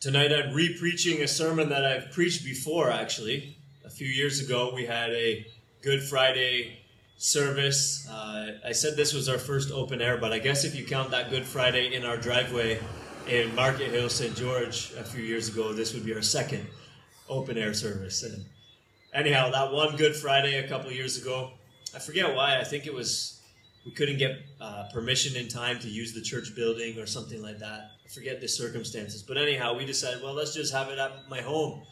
Tonight I'm re preaching a sermon that I've preached before, actually. A few years ago, we had a Good Friday service. Uh, I said this was our first open air, but I guess if you count that Good Friday in our driveway in Market Hill, St. George, a few years ago, this would be our second open air service. And anyhow, that one Good Friday a couple years ago, I forget why. I think it was we couldn't get uh, permission in time to use the church building or something like that. I forget the circumstances. But anyhow, we decided, well, let's just have it at my home.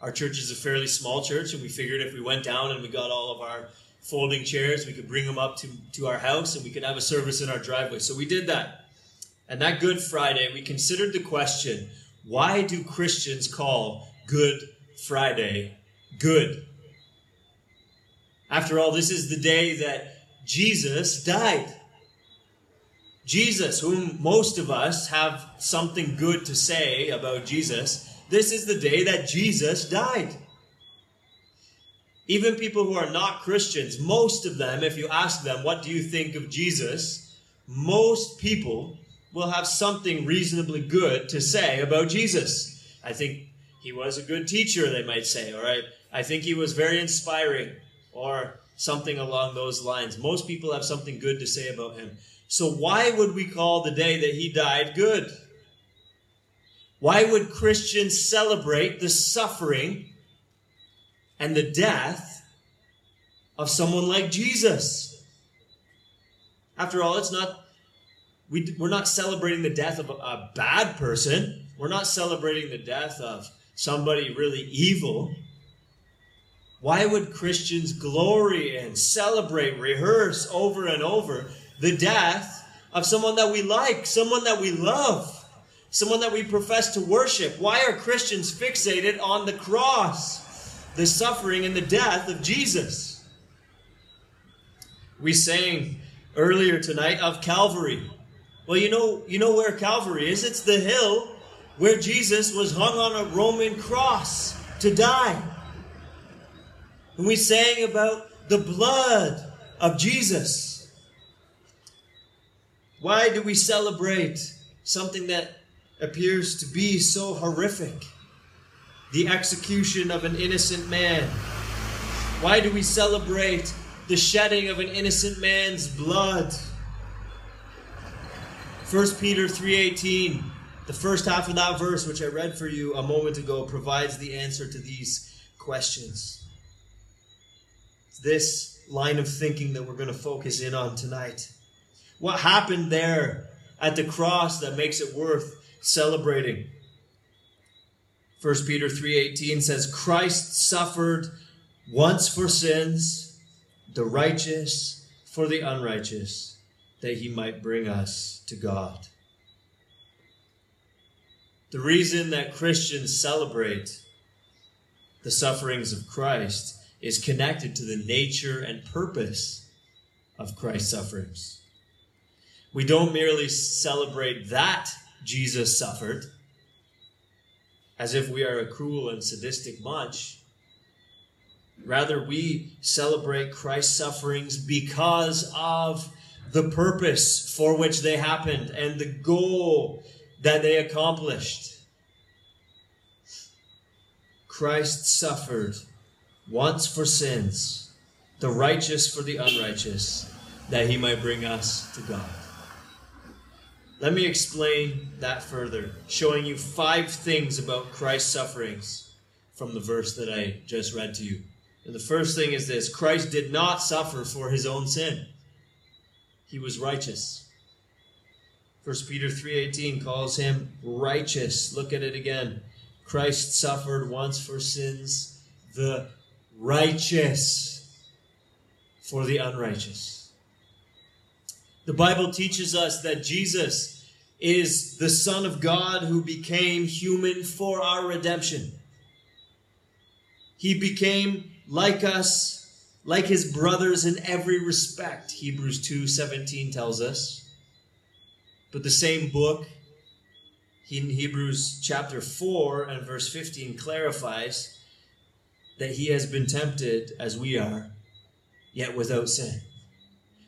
Our church is a fairly small church, and we figured if we went down and we got all of our folding chairs, we could bring them up to, to our house and we could have a service in our driveway. So we did that. And that Good Friday, we considered the question why do Christians call Good Friday good? After all, this is the day that Jesus died. Jesus, whom most of us have something good to say about Jesus, this is the day that Jesus died. Even people who are not Christians, most of them, if you ask them, what do you think of Jesus? Most people will have something reasonably good to say about Jesus. I think he was a good teacher, they might say, all right? I think he was very inspiring, or something along those lines. Most people have something good to say about him. So, why would we call the day that he died good? Why would Christians celebrate the suffering and the death of someone like Jesus? After all, it's not, we, we're not celebrating the death of a, a bad person. We're not celebrating the death of somebody really evil. Why would Christians glory and celebrate, rehearse over and over the death of someone that we like, someone that we love, someone that we profess to worship? Why are Christians fixated on the cross, the suffering and the death of Jesus? We sang earlier tonight of Calvary. Well, you know, you know where Calvary is? It's the hill where Jesus was hung on a Roman cross to die. We sang about the blood of Jesus. Why do we celebrate something that appears to be so horrific? The execution of an innocent man. Why do we celebrate the shedding of an innocent man's blood? 1 Peter 3:18, the first half of that verse which I read for you a moment ago provides the answer to these questions this line of thinking that we're going to focus in on tonight. What happened there at the cross that makes it worth celebrating? 1 Peter 3:18 says Christ suffered once for sins, the righteous for the unrighteous, that he might bring us to God. The reason that Christians celebrate the sufferings of Christ is connected to the nature and purpose of Christ's sufferings. We don't merely celebrate that Jesus suffered as if we are a cruel and sadistic bunch. Rather, we celebrate Christ's sufferings because of the purpose for which they happened and the goal that they accomplished. Christ suffered once for sins, the righteous for the unrighteous, that he might bring us to God. Let me explain that further, showing you five things about Christ's sufferings from the verse that I just read to you. And the first thing is this Christ did not suffer for his own sin. He was righteous. 1 Peter 3:18 calls him righteous. Look at it again. Christ suffered once for sins, the righteous for the unrighteous. The Bible teaches us that Jesus is the Son of God who became human for our redemption. He became like us, like his brothers in every respect, Hebrews 2:17 tells us. But the same book in Hebrews chapter 4 and verse 15 clarifies that he has been tempted as we are, yet without sin.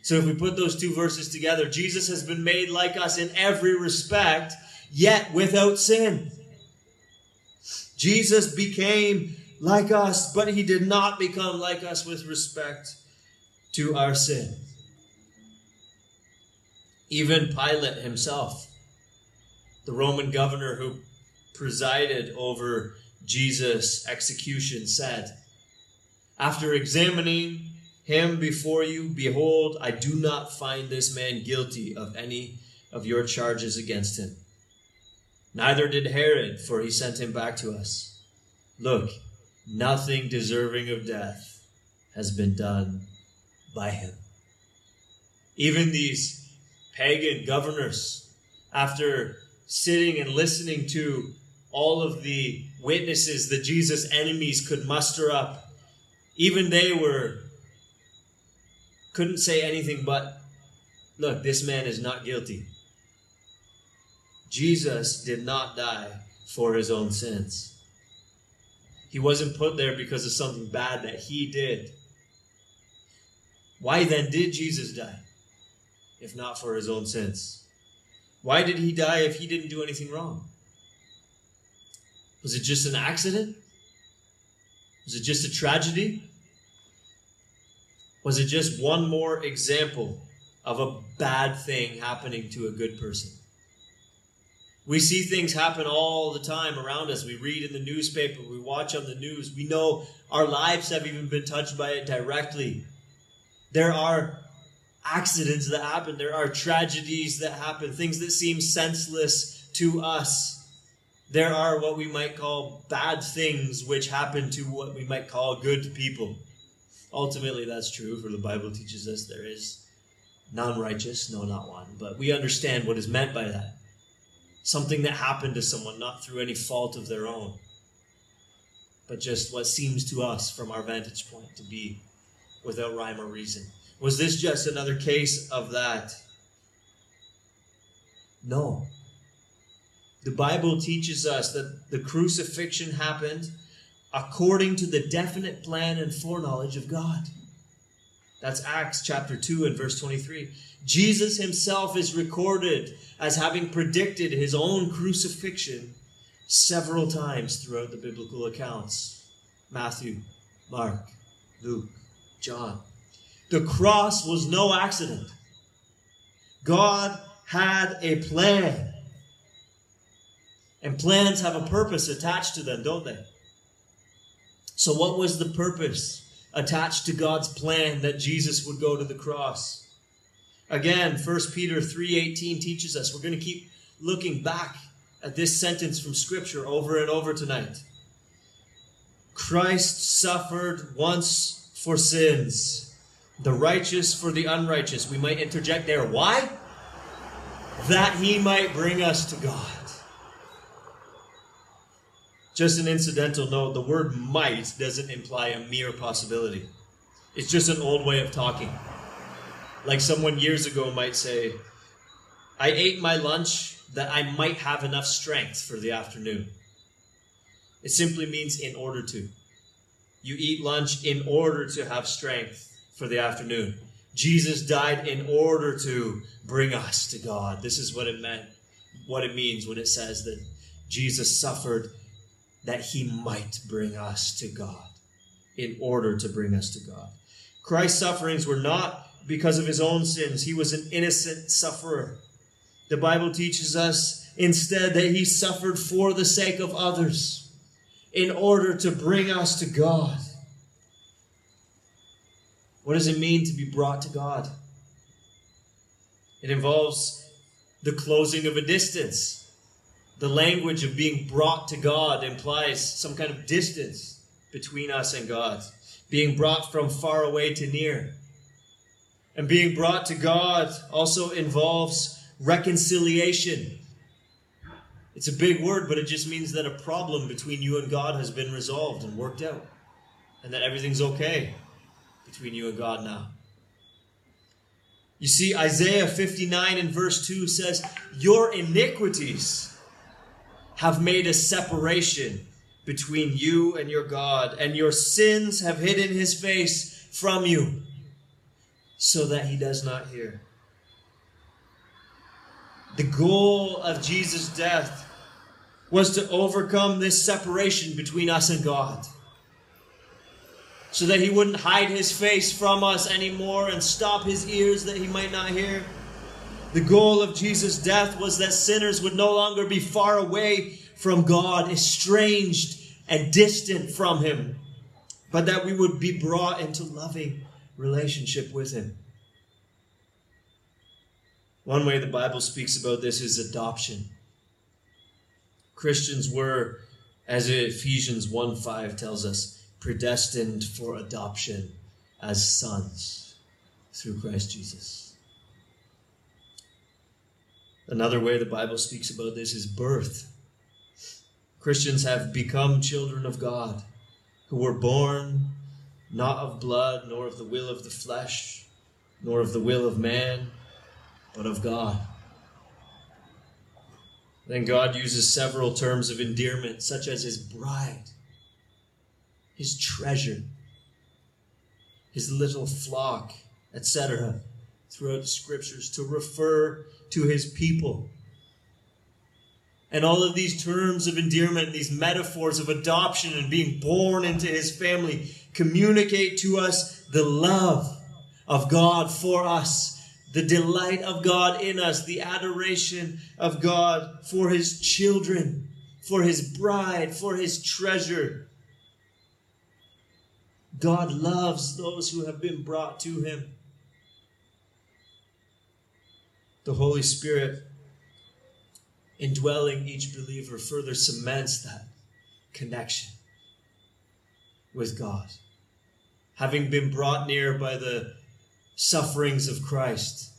So if we put those two verses together, Jesus has been made like us in every respect, yet without sin. Jesus became like us, but he did not become like us with respect to our sin. Even Pilate himself, the Roman governor who presided over Jesus' execution, said, After examining him before you, behold, I do not find this man guilty of any of your charges against him. Neither did Herod, for he sent him back to us. Look, nothing deserving of death has been done by him. Even these pagan governors, after sitting and listening to all of the witnesses that Jesus' enemies could muster up, even they were couldn't say anything but, look, this man is not guilty. Jesus did not die for his own sins. He wasn't put there because of something bad that he did. Why then did Jesus die, if not for his own sins? Why did he die if he didn't do anything wrong? Was it just an accident? Was it just a tragedy? Was it just one more example of a bad thing happening to a good person? We see things happen all the time around us. We read in the newspaper, we watch on the news. We know our lives have even been touched by it directly. There are accidents that happen, there are tragedies that happen, things that seem senseless to us. There are what we might call bad things which happen to what we might call good people. Ultimately, that's true, for the Bible teaches us there is non righteous, no, not one. But we understand what is meant by that. Something that happened to someone, not through any fault of their own, but just what seems to us from our vantage point to be without rhyme or reason. Was this just another case of that? No. The Bible teaches us that the crucifixion happened according to the definite plan and foreknowledge of God. That's Acts chapter 2 and verse 23. Jesus himself is recorded as having predicted his own crucifixion several times throughout the biblical accounts Matthew, Mark, Luke, John. The cross was no accident. God had a plan. And plans have a purpose attached to them, don't they? So, what was the purpose attached to God's plan that Jesus would go to the cross? Again, 1 Peter 3:18 teaches us. We're going to keep looking back at this sentence from scripture over and over tonight. Christ suffered once for sins, the righteous for the unrighteous. We might interject there. Why? That he might bring us to God. Just an incidental note the word might doesn't imply a mere possibility, it's just an old way of talking. Like someone years ago might say, I ate my lunch that I might have enough strength for the afternoon. It simply means in order to. You eat lunch in order to have strength for the afternoon. Jesus died in order to bring us to God. This is what it meant, what it means when it says that Jesus suffered that he might bring us to God, in order to bring us to God. Christ's sufferings were not because of his own sins, he was an innocent sufferer. The Bible teaches us instead that he suffered for the sake of others, in order to bring us to God. What does it mean to be brought to God? It involves the closing of a distance the language of being brought to God implies some kind of distance between us and God, being brought from far away to near. And being brought to God also involves reconciliation. It's a big word, but it just means that a problem between you and God has been resolved and worked out, and that everything's okay between you and God now. You see, Isaiah 59 and verse 2 says, Your iniquities have made a separation between you and your God, and your sins have hidden his face from you so that he does not hear. The goal of Jesus' death was to overcome this separation between us and God. So that he wouldn't hide his face from us anymore and stop his ears that he might not hear. The goal of Jesus' death was that sinners would no longer be far away from God, estranged and distant from him, but that we would be brought into loving relationship with him. One way the Bible speaks about this is adoption. Christians were, as Ephesians 1 5 tells us, predestined for adoption as sons through Christ Jesus. Another way the Bible speaks about this is birth. Christians have become children of God who were born not of blood, nor of the will of the flesh, nor of the will of man, but of God. Then God uses several terms of endearment, such as his bride, his treasure, his little flock, etc., throughout the scriptures to refer to his people. And all of these terms of endearment, these metaphors of adoption and being born into his family, communicate to us the love of God for us the delight of God in us, the adoration of God for his children, for his bride, for his treasure. God loves those who have been brought to him. The Holy Spirit, indwelling each believer, further cements that connection with God. Having been brought near by the sufferings of Christ.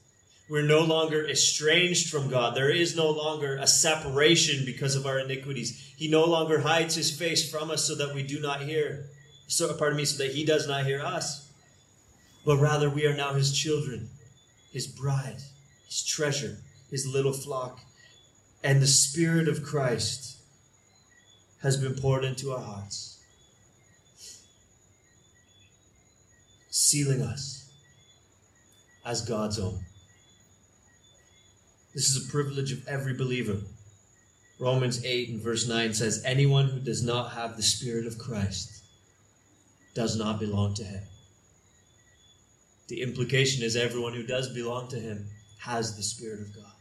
We're no longer estranged from God. There is no longer a separation because of our iniquities. He no longer hides his face from us so that we do not hear. So, pardon me, so that he does not hear us. But rather, we are now his children, his bride, his treasure, his little flock. And the Spirit of Christ has been poured into our hearts, sealing us as God's own. This is a privilege of every believer. Romans 8 and verse 9 says, Anyone who does not have the Spirit of Christ does not belong to him. The implication is everyone who does belong to him has the Spirit of God.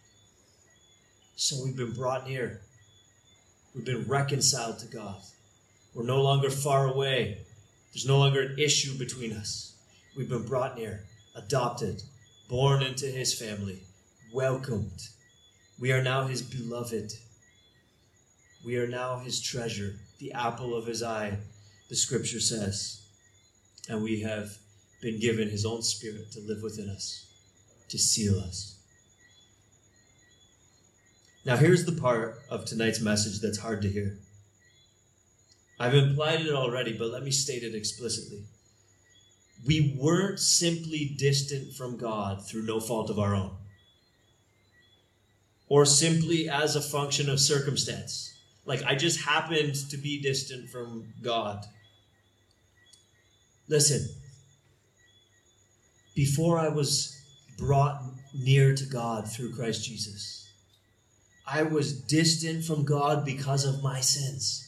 So we've been brought near. We've been reconciled to God. We're no longer far away. There's no longer an issue between us. We've been brought near, adopted, born into his family, welcomed. We are now his beloved. We are now his treasure, the apple of his eye, the scripture says. And we have been given his own spirit to live within us, to seal us. Now, here's the part of tonight's message that's hard to hear. I've implied it already, but let me state it explicitly we weren't simply distant from God through no fault of our own, or simply as a function of circumstance. Like I just happened to be distant from God. Listen, before I was brought near to God through Christ Jesus, I was distant from God because of my sins.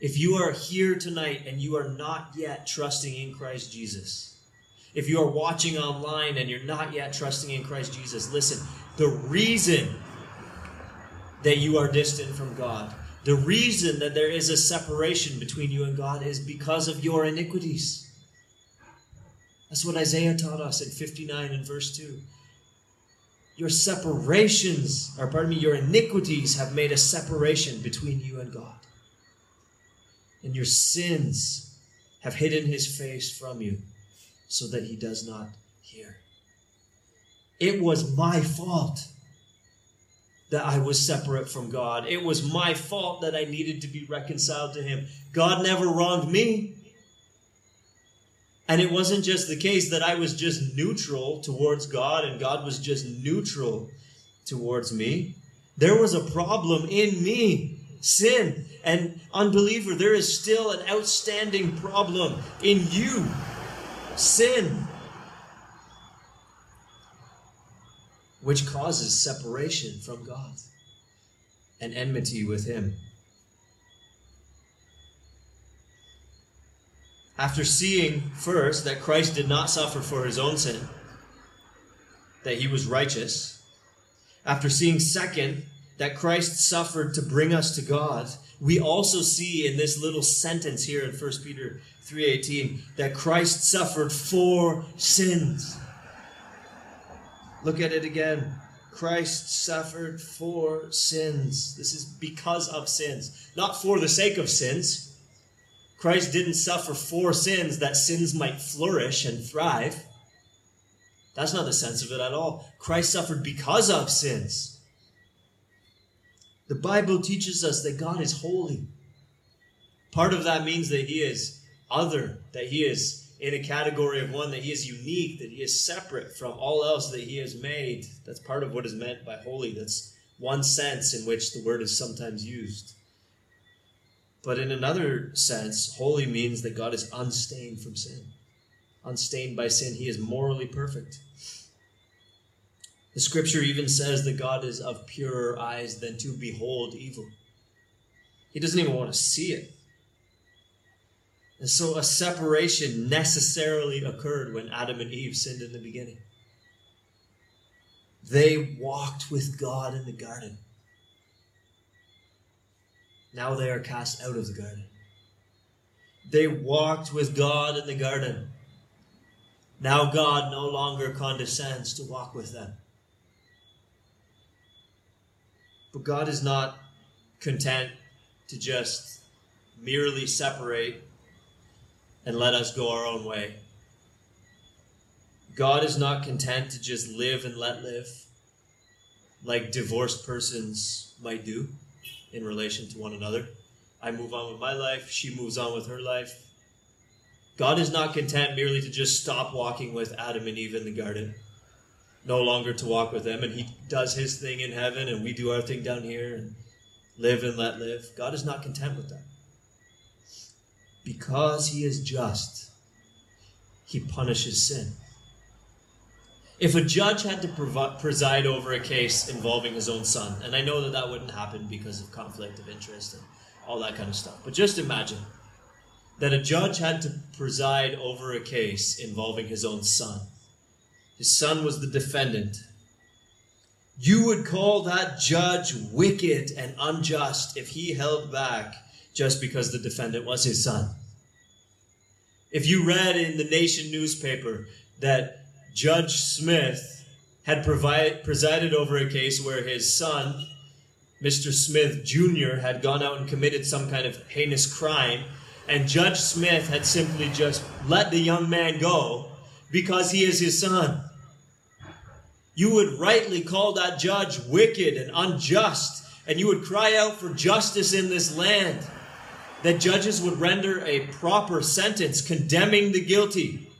If you are here tonight and you are not yet trusting in Christ Jesus, if you are watching online and you're not yet trusting in Christ Jesus, listen, the reason that you are distant from God, the reason that there is a separation between you and God is because of your iniquities. That's what Isaiah taught us in 59 and verse 2. Your separations, or pardon me, your iniquities have made a separation between you and God and your sins have hidden his face from you so that he does not hear. It was my fault that I was separate from God. It was my fault that I needed to be reconciled to him. God never wronged me. And it wasn't just the case that I was just neutral towards God and God was just neutral towards me. There was a problem in me sin and unbeliever, there is still an outstanding problem in you sin, which causes separation from God. and enmity with him. After seeing first that Christ did not suffer for his own sin, that he was righteous, after seeing second that Christ suffered to bring us to God, we also see in this little sentence here in 1 Peter 3:18 that Christ suffered for sins. Look at it again. Christ suffered for sins. This is because of sins, not for the sake of sins. Christ didn't suffer for sins that sins might flourish and thrive. That's not the sense of it at all. Christ suffered because of sins. The Bible teaches us that God is holy. Part of that means that He is other, that He is in a category of one, that He is unique, that He is separate from all else that He has made. That's part of what is meant by holy. That's one sense in which the word is sometimes used. But in another sense, holy means that God is unstained from sin. Unstained by sin, He is morally perfect. The scripture even says that God is of purer eyes than to behold evil. He doesn't even want to see it. And so a separation necessarily occurred when Adam and Eve sinned in the beginning. They walked with God in the garden. Now they are cast out of the garden. They walked with God in the garden. Now God no longer condescends to walk with them. But God is not content to just merely separate and let us go our own way. God is not content to just live and let live like divorced persons might do in relation to one another. I move on with my life, she moves on with her life. God is not content merely to just stop walking with Adam and Eve in the garden no longer to walk with them, and he does his thing in heaven, and we do our thing down here and live and let live. God is not content with that. Because he is just, he punishes sin. If a judge had to preside over a case involving his own son, and I know that that wouldn't happen because of conflict of interest and all that kind of stuff, but just imagine that a judge had to preside over a case involving his own son his son was the defendant. You would call that judge wicked and unjust if he held back just because the defendant was his son. If you read in the Nation newspaper that Judge Smith had provide, presided over a case where his son, Mr. Smith Jr., had gone out and committed some kind of heinous crime, and Judge Smith had simply just let the young man go because he is his son you would rightly call that judge wicked and unjust, and you would cry out for justice in this land. That judges would render a proper sentence condemning the guilty.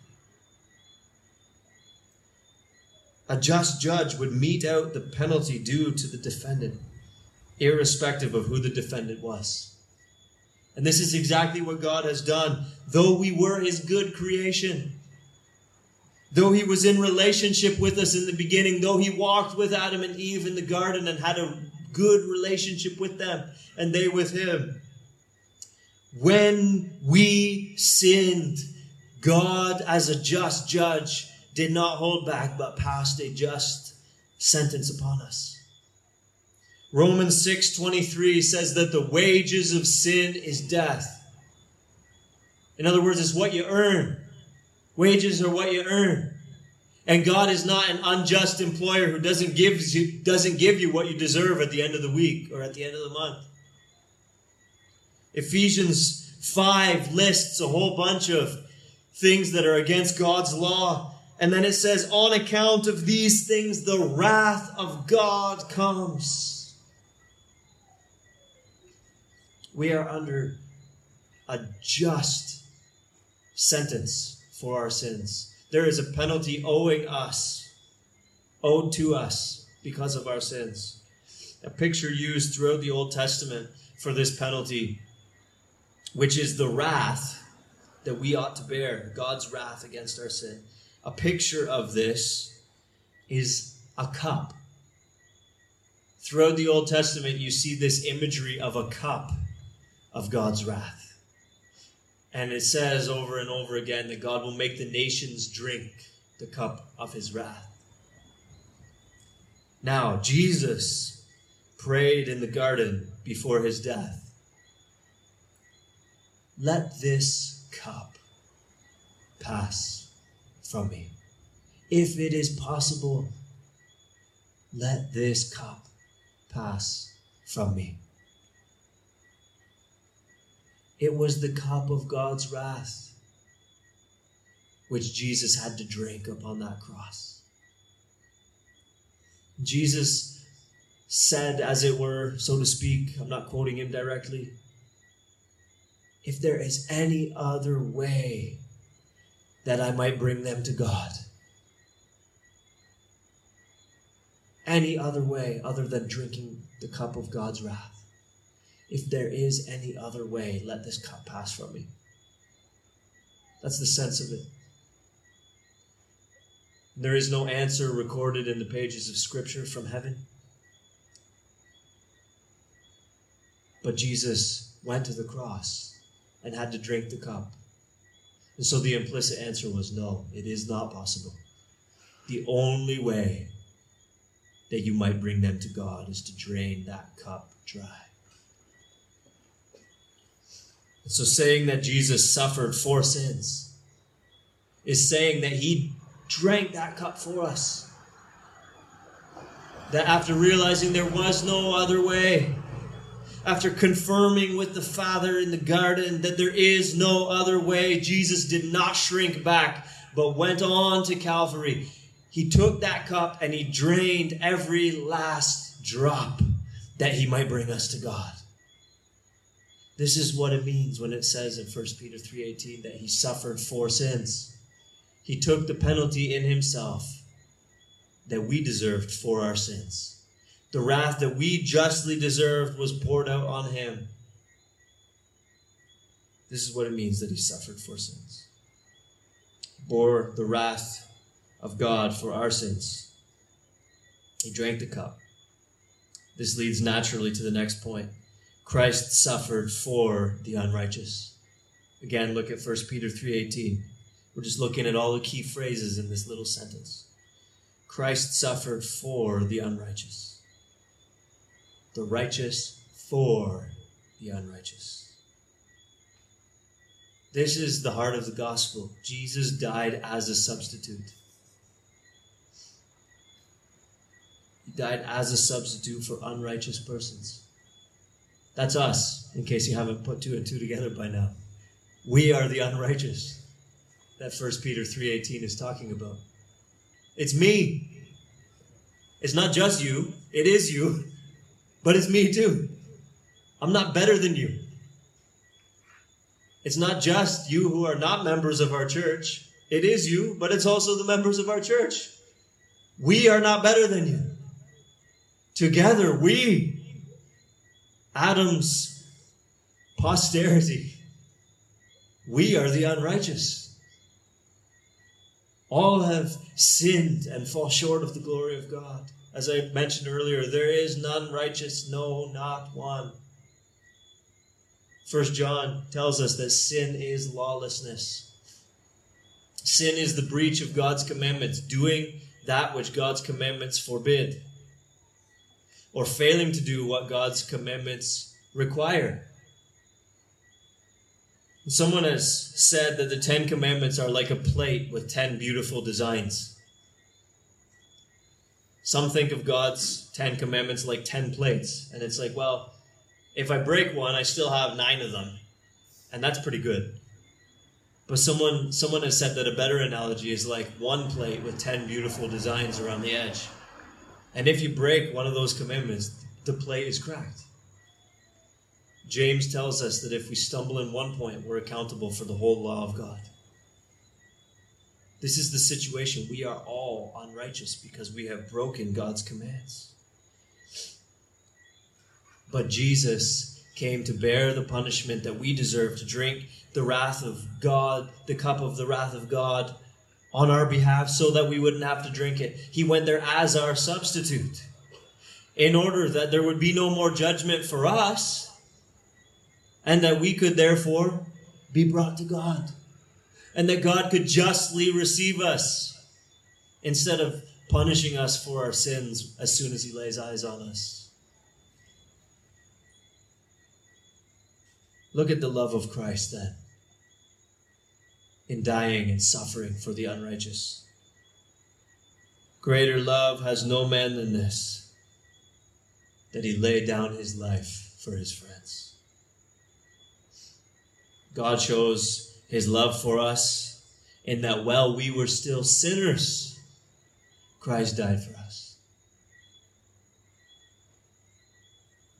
A just judge would mete out the penalty due to the defendant, irrespective of who the defendant was. And this is exactly what God has done. Though we were his good creation, Though he was in relationship with us in the beginning, though he walked with Adam and Eve in the garden and had a good relationship with them and they with him. When we sinned, God, as a just judge, did not hold back but passed a just sentence upon us. Romans 6:23 says that the wages of sin is death. In other words, it's what you earn. Wages are what you earn. And God is not an unjust employer who doesn't give you, doesn't give you what you deserve at the end of the week or at the end of the month. Ephesians 5 lists a whole bunch of things that are against God's law. And then it says, on account of these things, the wrath of God comes. We are under a just sentence for our sins. There is a penalty owing us, owed to us because of our sins. A picture used throughout the Old Testament for this penalty, which is the wrath that we ought to bear, God's wrath against our sin. A picture of this is a cup Throughout the Old Testament, you see this imagery of a cup of God's wrath. And it says over and over again that God will make the nations drink the cup of his wrath. Now, Jesus prayed in the garden before his death. Let this cup pass from me. If it is possible, let this cup pass from me. It was the cup of God's wrath which Jesus had to drink upon that cross. Jesus said, as it were, so to speak, I'm not quoting him directly, if there is any other way that I might bring them to God, any other way other than drinking the cup of God's wrath. If there is any other way, let this cup pass from me. That's the sense of it. There is no answer recorded in the pages of Scripture from heaven. But Jesus went to the cross and had to drink the cup. And so the implicit answer was no, it is not possible. The only way that you might bring them to God is to drain that cup dry. So, saying that Jesus suffered for sins is saying that he drank that cup for us. That after realizing there was no other way, after confirming with the Father in the garden that there is no other way, Jesus did not shrink back, but went on to Calvary he took that cup and he drained every last drop that he might bring us to God. This is what it means when it says in 1 Peter 3:18 that he suffered for sins. He took the penalty in himself that we deserved for our sins. The wrath that we justly deserved was poured out on him. This is what it means that he suffered for sins. Bore the wrath of God for our sins. He drank the cup. This leads naturally to the next point. Christ suffered for the unrighteous. Again, look at 1 Peter 3:18. We're just looking at all the key phrases in this little sentence. Christ suffered for the unrighteous. The righteous for the unrighteous. This is the heart of the gospel. Jesus died as a substitute. He died as a substitute for unrighteous persons. That's us, in case you haven't put two and two together by now. We are the unrighteous that 1 Peter 3:18 is talking about. It's me. It's not just you, it is you, but it's me too. I'm not better than you. It's not just you who are not members of our church. It is you, but it's also the members of our church. We are not better than you. Together, we, Adam's posterity, we are the unrighteous. All have sinned and fall short of the glory of God. As I mentioned earlier, there is none righteous, no, not one. First John tells us that sin is lawlessness. Sin is the breach of God's commandments, doing that which God's commandments forbid or failing to do what God's commandments require. Someone has said that the Ten Commandments are like a plate with ten beautiful designs. Some think of God's Ten Commandments like ten plates, and it's like, well, if I break one, I still have nine of them, and that's pretty good. But someone someone has said that a better analogy is like one plate with ten beautiful designs around the edge. And if you break one of those commandments, the plate is cracked. James tells us that if we stumble in one point, we're accountable for the whole law of God. This is the situation. We are all unrighteous because we have broken God's commands. But Jesus came to bear the punishment that we deserve, to drink the wrath of God, the cup of the wrath of God on our behalf so that we wouldn't have to drink it. He went there as our substitute. in order that there would be no more judgment for us and that we could therefore be brought to God and that God could justly receive us instead of punishing us for our sins as soon as He lays eyes on us. Look at the love of Christ then in dying and suffering for the unrighteous. Greater love has no man than this, that he laid down his life for his friends. God shows his love for us in that while we were still sinners, Christ died for us.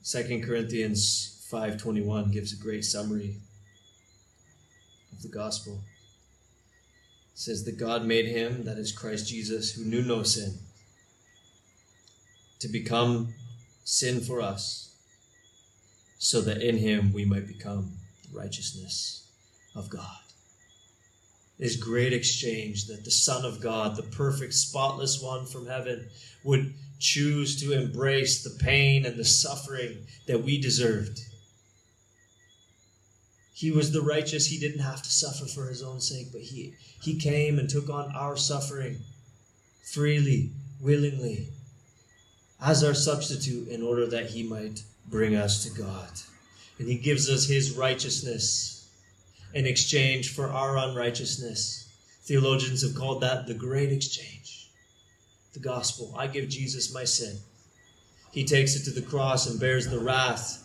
2 Corinthians 5:21 gives a great summary of the gospel. It says that God made him, that is Christ Jesus, who knew no sin, to become sin for us, so that in him we might become the righteousness of God. This great exchange that the Son of God, the perfect, spotless one from heaven, would choose to embrace the pain and the suffering that we deserved he was the righteous. He didn't have to suffer for his own sake, but he, he came and took on our suffering freely, willingly, as our substitute in order that he might bring us to God. And he gives us his righteousness in exchange for our unrighteousness. Theologians have called that the great exchange. The gospel. I give Jesus my sin. He takes it to the cross and bears the wrath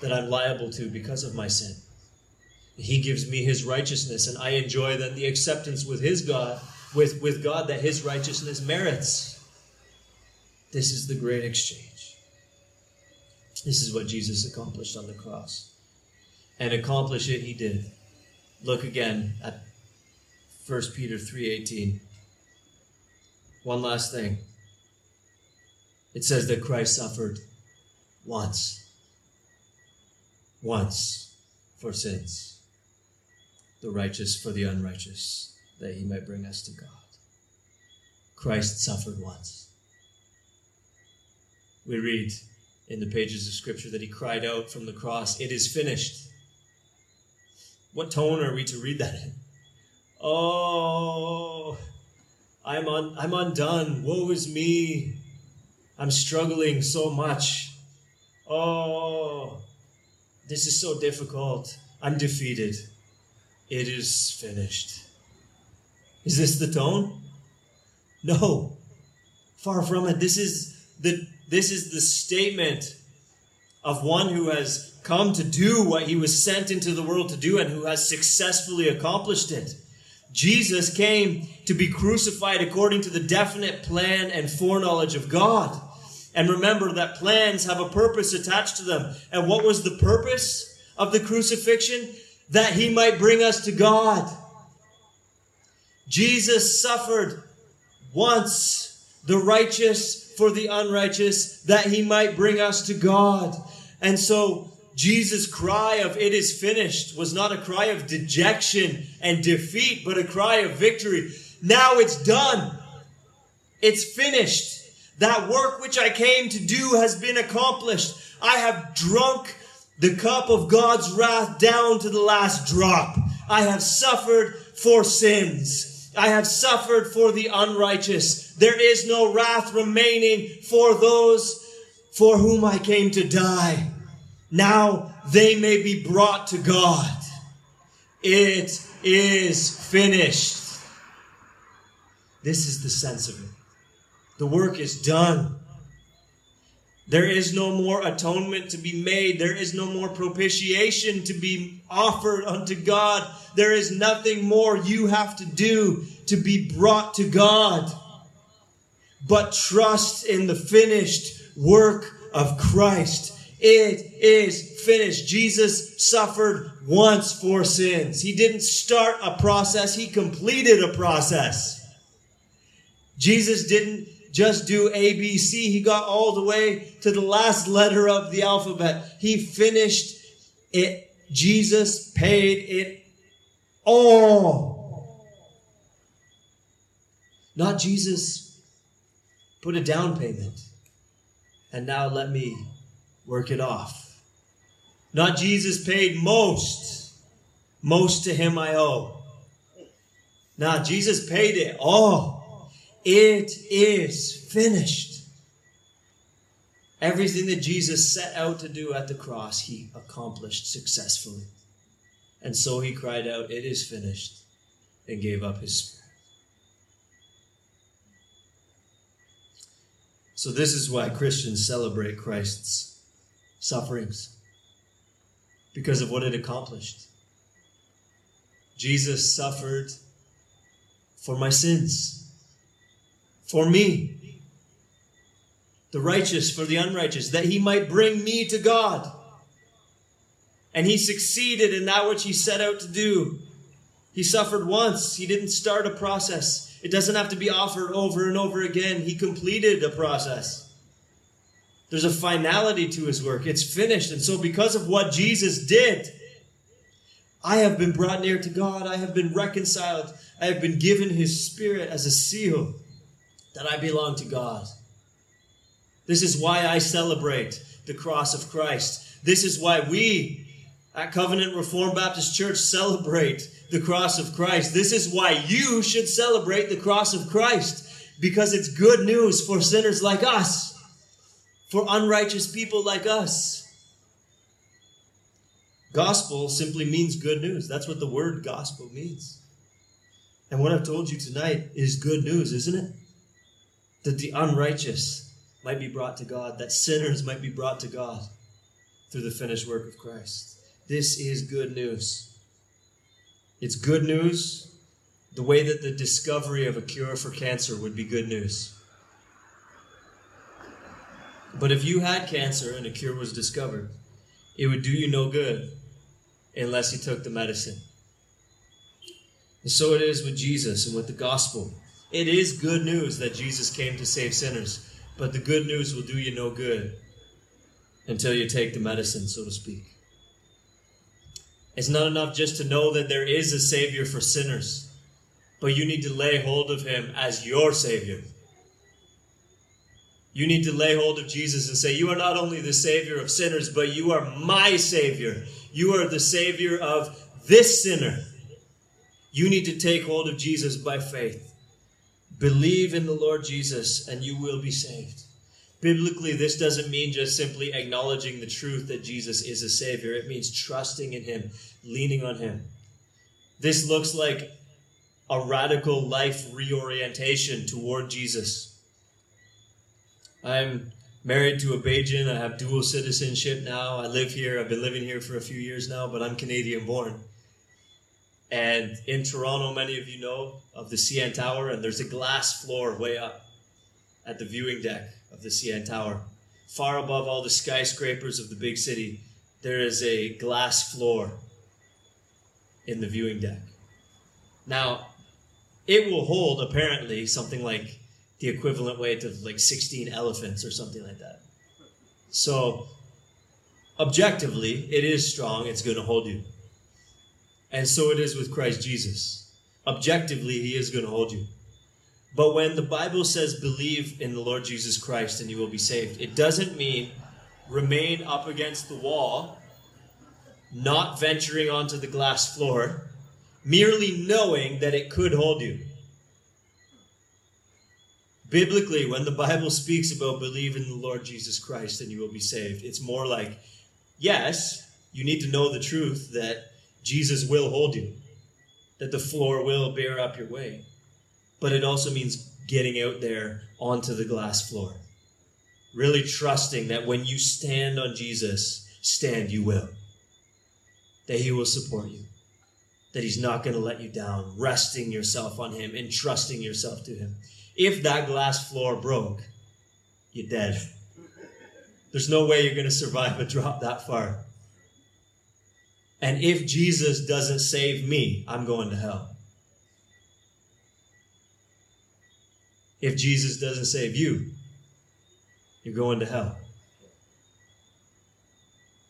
that I'm liable to because of my sin. He gives me his righteousness, and I enjoy then the acceptance with his God, with, with God that his righteousness merits. This is the great exchange. This is what Jesus accomplished on the cross. And accomplish it he did. Look again at 1 Peter 3:18. One last thing. It says that Christ suffered once. Once for sins the righteous for the unrighteous, that he might bring us to God. Christ suffered once. We read in the pages of Scripture that he cried out from the cross, It is finished. What tone are we to read that in? Oh, I'm, un- I'm undone. Woe is me. I'm struggling so much. Oh, this is so difficult. I'm defeated. It is finished. Is this the tone? No. Far from it. This is the this is the statement of one who has come to do what he was sent into the world to do and who has successfully accomplished it. Jesus came to be crucified according to the definite plan and foreknowledge of God. And remember that plans have a purpose attached to them. And what was the purpose of the crucifixion? that he might bring us to God. Jesus suffered once, the righteous for the unrighteous, that he might bring us to God. And so Jesus' cry of it is finished was not a cry of dejection and defeat, but a cry of victory. Now it's done. It's finished. That work which I came to do has been accomplished. I have drunk the cup of God's wrath down to the last drop. I have suffered for sins. I have suffered for the unrighteous. There is no wrath remaining for those for whom I came to die. Now they may be brought to God. It is finished. This is the sense of it. The work is done. There is no more atonement to be made. There is no more propitiation to be offered unto God. There is nothing more you have to do to be brought to God. But trust in the finished work of Christ. It is finished. Jesus suffered once for sins. He didn't start a process, he completed a process. Jesus didn't just do ABC. He got all the way to the last letter of the alphabet. He finished it. Jesus paid it all. Not Jesus put a down payment and now let me work it off. Not Jesus paid most. Most to him I owe. Now, Jesus paid it all. It is finished. Everything that Jesus set out to do at the cross, he accomplished successfully. And so he cried out, It is finished, and gave up his spirit. So, this is why Christians celebrate Christ's sufferings because of what it accomplished. Jesus suffered for my sins, for me, the righteous for the unrighteous, that he might bring me to God. And he succeeded in that which he set out to do. He suffered once, he didn't start a process. It doesn't have to be offered over and over again. He completed a process. There's a finality to his work. It's finished. And so, because of what Jesus did, I have been brought near to God. I have been reconciled. I have been given his spirit as a seal that I belong to God. This is why I celebrate the cross of Christ. This is why we at Covenant Reformed Baptist Church celebrate the cross of Christ. This is why you should celebrate the cross of Christ because it's good news for sinners like us, for unrighteous people like us. Gospel simply means good news. That's what the word gospel means. And what I've told you tonight is good news, isn't it? That the unrighteous might be brought to God, that sinners might be brought to God through the finished work of Christ. This is good news. It's good news the way that the discovery of a cure for cancer would be good news. But if you had cancer and a cure was discovered, it would do you no good unless you took the medicine. And so it is with Jesus and with the gospel. It is good news that Jesus came to save sinners, but the good news will do you no good until you take the medicine, so to speak. It's not enough just to know that there is a Savior for sinners, but you need to lay hold of Him as your Savior. You need to lay hold of Jesus and say, You are not only the Savior of sinners, but you are my Savior. You are the Savior of this sinner. You need to take hold of Jesus by faith. Believe in the Lord Jesus, and you will be saved. Biblically, this doesn't mean just simply acknowledging the truth that Jesus is a Savior. It means trusting in Him, leaning on Him. This looks like a radical life reorientation toward Jesus. I'm married to a Bajan. I have dual citizenship now. I live here. I've been living here for a few years now, but I'm Canadian born. And in Toronto, many of you know of the CN Tower, and there's a glass floor way up at the viewing deck of the CN Tower. Far above all the skyscrapers of the big city, there is a glass floor in the viewing deck. Now, it will hold apparently something like the equivalent weight of like 16 elephants or something like that. So, objectively, it is strong, it's going to hold you. And so it is with Christ Jesus. Objectively, he is going to hold you. But when the Bible says believe in the Lord Jesus Christ and you will be saved, it doesn't mean remain up against the wall, not venturing onto the glass floor, merely knowing that it could hold you. Biblically, when the Bible speaks about believe in the Lord Jesus Christ and you will be saved, it's more like, yes, you need to know the truth that Jesus will hold you, that the floor will bear up your way. but it also means getting out there onto the glass floor. Really trusting that when you stand on Jesus, stand you will. That he will support you. That he's not going to let you down. Resting yourself on him and trusting yourself to him. If that glass floor broke, you're dead. There's no way you're going to survive a drop that far. And if Jesus doesn't save me, I'm going to hell. If Jesus doesn't save you, you're going to hell.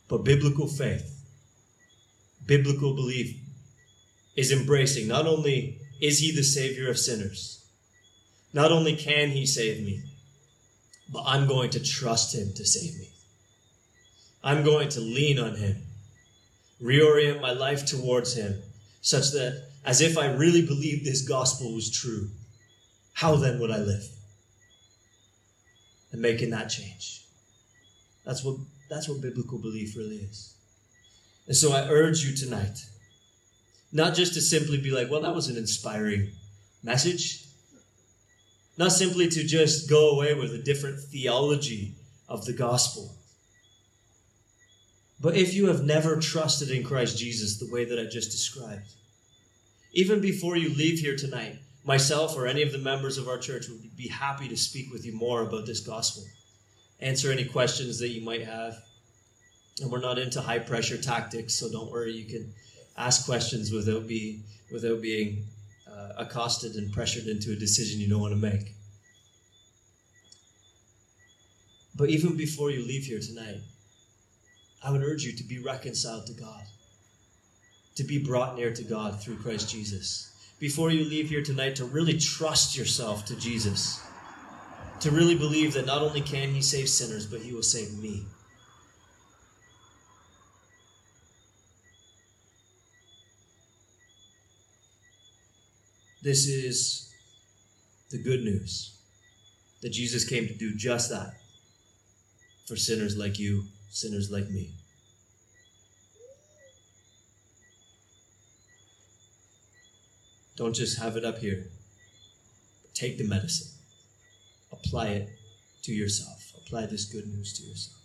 But biblical faith, biblical belief is embracing not only is he the savior of sinners, not only can he save me, but I'm going to trust Him to save me. I'm going to lean on Him, reorient my life towards Him, such that as if I really believed this gospel was true, how then would I live? And making that change. That's what, that's what biblical belief really is. And so I urge you tonight, not just to simply be like, well, that was an inspiring message. Not simply to just go away with a different theology of the gospel. But if you have never trusted in Christ Jesus the way that I just described, even before you leave here tonight, myself or any of the members of our church would be happy to speak with you more about this gospel, answer any questions that you might have. And we're not into high pressure tactics, so don't worry. You can ask questions without be without being accosted and pressured into a decision you don't want to make. But even before you leave here tonight, I would urge you to be reconciled to God, to be brought near to God through Christ Jesus. Before you leave here tonight, to really trust yourself to Jesus, to really believe that not only can He save sinners, but He will save me. This is the good news that Jesus came to do just that for sinners like you, sinners like me. Don't just have it up here. Take the medicine. Apply it to yourself. Apply this good news to yourself.